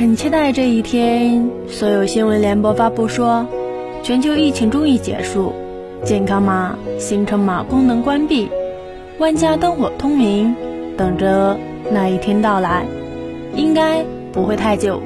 很期待这一天所有新闻联播发布说全球疫情终于结束健康码行程码功能关闭万家灯火通明等着那一天到来。应该不会太久。